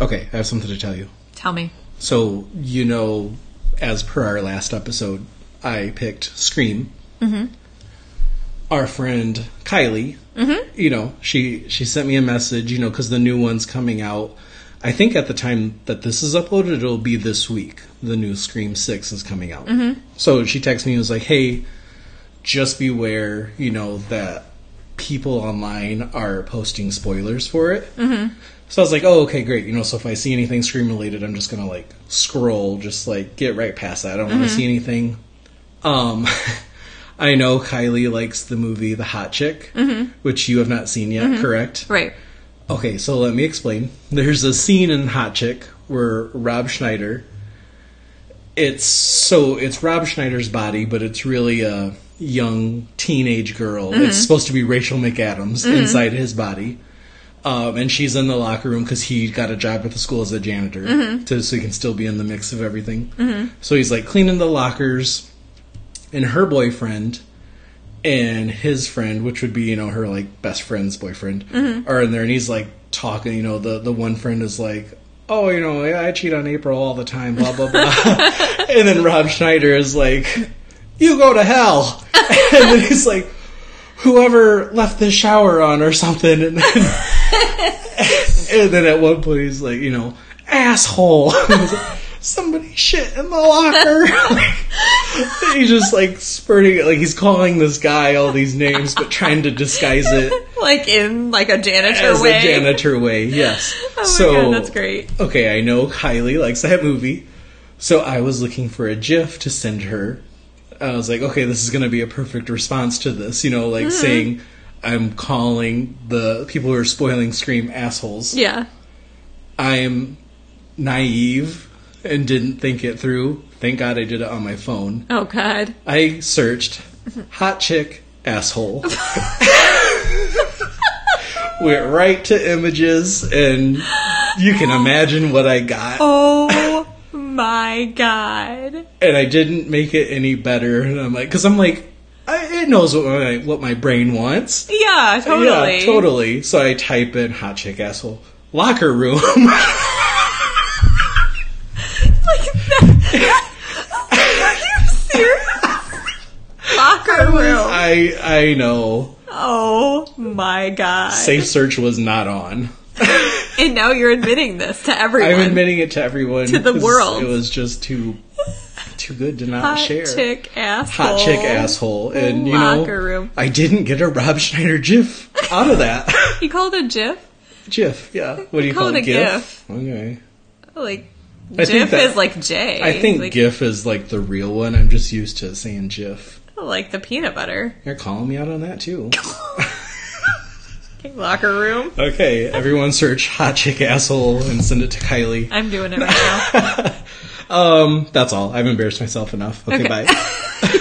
Okay, I have something to tell you. Tell me. So, you know, as per our last episode, I picked Scream. Mm-hmm. Our friend Kylie, mm-hmm. you know, she she sent me a message, you know, because the new one's coming out. I think at the time that this is uploaded, it'll be this week. The new Scream Six is coming out. Mm-hmm. So she texted me and was like, "Hey, just beware, you know, that people online are posting spoilers for it." Mm-hmm. So I was like, "Oh, okay, great. You know, so if I see anything Scream related, I'm just gonna like scroll, just like get right past that. I don't want to see anything." Um. I know Kylie likes the movie The Hot Chick, which you have not seen yet, correct? Right. Okay, so let me explain. There's a scene in Hot Chick where Rob Schneider. It's so it's Rob Schneider's body, but it's really a young teenage girl. Mm-hmm. It's supposed to be Rachel McAdams mm-hmm. inside his body, um, and she's in the locker room because he got a job at the school as a janitor, mm-hmm. to, so he can still be in the mix of everything. So he's like cleaning the lockers, and her boyfriend and his friend, which would be you know her like best friend's boyfriend, are in there, and he's like talking. You know, the the one friend is like, "Oh, you know, I cheat on April all the time," blah blah blah, and then Rob Schneider is like, "You go to hell," and then he's like, "Whoever left the shower on or something," and then, and then at one point he's like, you know, asshole. Somebody shit in the locker. he's just like spurting it, like he's calling this guy all these names, but trying to disguise it Like in like a janitor as way. a janitor way. Yes. Oh my so god, that's great. okay, I know Kylie likes that movie, so I was looking for a GIF to send her. I was like, okay, this is going to be a perfect response to this, you know, like Mm-hmm. saying I'm calling the people who are spoiling Scream assholes. Yeah. I'm naive and didn't think it through. Thank God I did it on my phone. Oh god. I searched hot chick asshole. Went right to images and you can imagine what I got. Oh my god. And I didn't make it any better. And I'm like, cause I'm like, I, it knows what my, what my brain wants. Yeah, totally. Yeah, totally. So I type in hot chick asshole locker room. Like that. Are you serious? Locker room. I I know. Oh my god. Safe search was not on. And now you're admitting this to everyone. I'm admitting it to everyone. To the world. It was just too too good to not share. Hot share. chick asshole. Hot chick asshole. And you Locker know room. I didn't get a Rob Schneider gif out of that. You call it a GIF? gif, yeah. What do you Call call, it a GIF? Okay. Like I GIF that- is like J. I think like, GIF is like the real one. I'm just used to saying GIF. like the peanut butter. You're calling me out on that too. Locker room. Okay, everyone search hot chick asshole and send it to Kylie. I'm doing it right now. Um, that's all. I've embarrassed myself enough. Okay, Okay. bye.